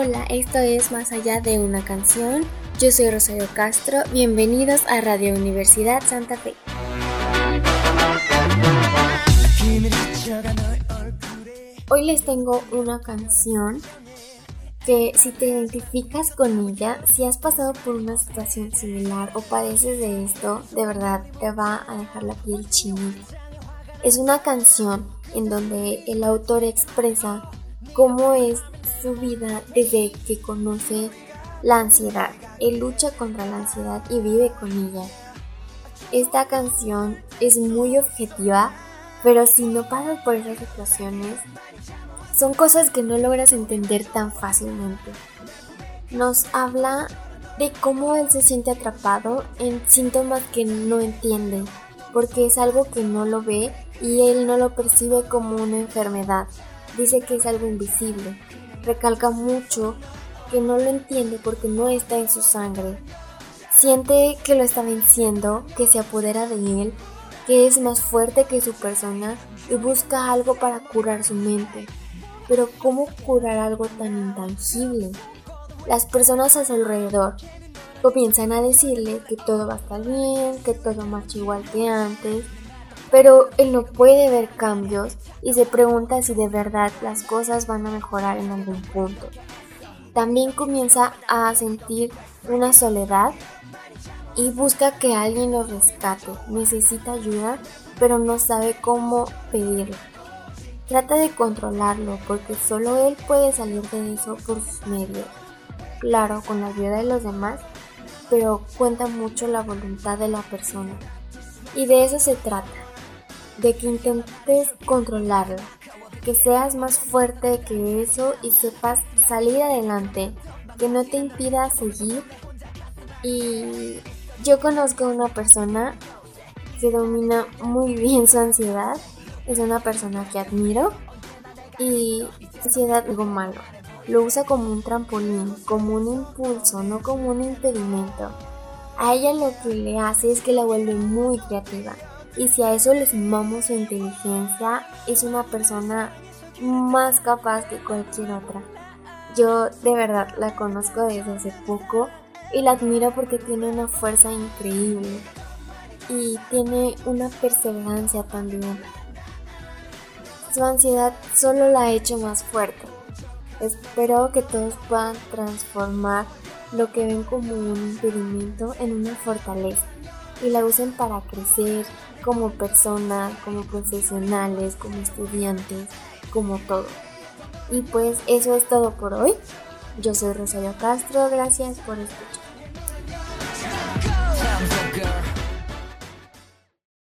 Hola, esto es Más allá de una canción. Yo soy Rosario Castro. Bienvenidos a Radio Universidad Santa Fe. Hoy les tengo una canción que si te identificas con ella, si has pasado por una situación similar o padeces de esto, de verdad te va a dejar la piel chinita. Es una canción en donde el autor expresa cómo es su vida desde que conoce la ansiedad. Él lucha contra la ansiedad y vive con ella. Esta canción es muy objetiva, pero si no pasas por esas situaciones, son cosas que no logras entender tan fácilmente. Nos habla de cómo él se siente atrapado en síntomas que no entiende, porque es algo que no lo ve y él no lo percibe como una enfermedad. Dice que es algo invisible. Recalca mucho que no lo entiende porque no está en su sangre. Siente que lo está venciendo, que se apodera de él, que es más fuerte que su persona y busca algo para curar su mente. Pero ¿cómo curar algo tan intangible? Las personas a su alrededor comienzan a decirle que todo va a estar bien, que todo marcha igual que antes, pero él no puede ver cambios y se pregunta si de verdad las cosas van a mejorar en algún punto. También comienza a sentir una soledad y busca que alguien lo rescate. Necesita ayuda, pero no sabe cómo pedirla. Trata de controlarlo porque solo él puede salir de eso por sus medios. Claro, con la ayuda de los demás, pero cuenta mucho la voluntad de la persona. Y de eso se trata, de que intentes controlarlo, que seas más fuerte que eso y sepas salir adelante, que no te impida seguir. Y yo conozco a una persona que domina muy bien su ansiedad es una persona que admiro y ansiedad algo malo. Lo usa como un trampolín, como un impulso, no como un impedimento. A ella lo que le hace es que la vuelve muy creativa. Y si a eso le sumamos su inteligencia, es una persona más capaz que cualquier otra. Yo de verdad la conozco desde hace poco y la admiro porque tiene una fuerza increíble y tiene una perseverancia también. Su ansiedad solo la ha hecho más fuerte. Espero que todos puedan transformar lo que ven como un impedimento en una fortaleza y la usen para crecer como personas, como profesionales, como estudiantes, como todo. Y pues eso es todo por hoy. Yo soy Rosario Castro, gracias por escuchar.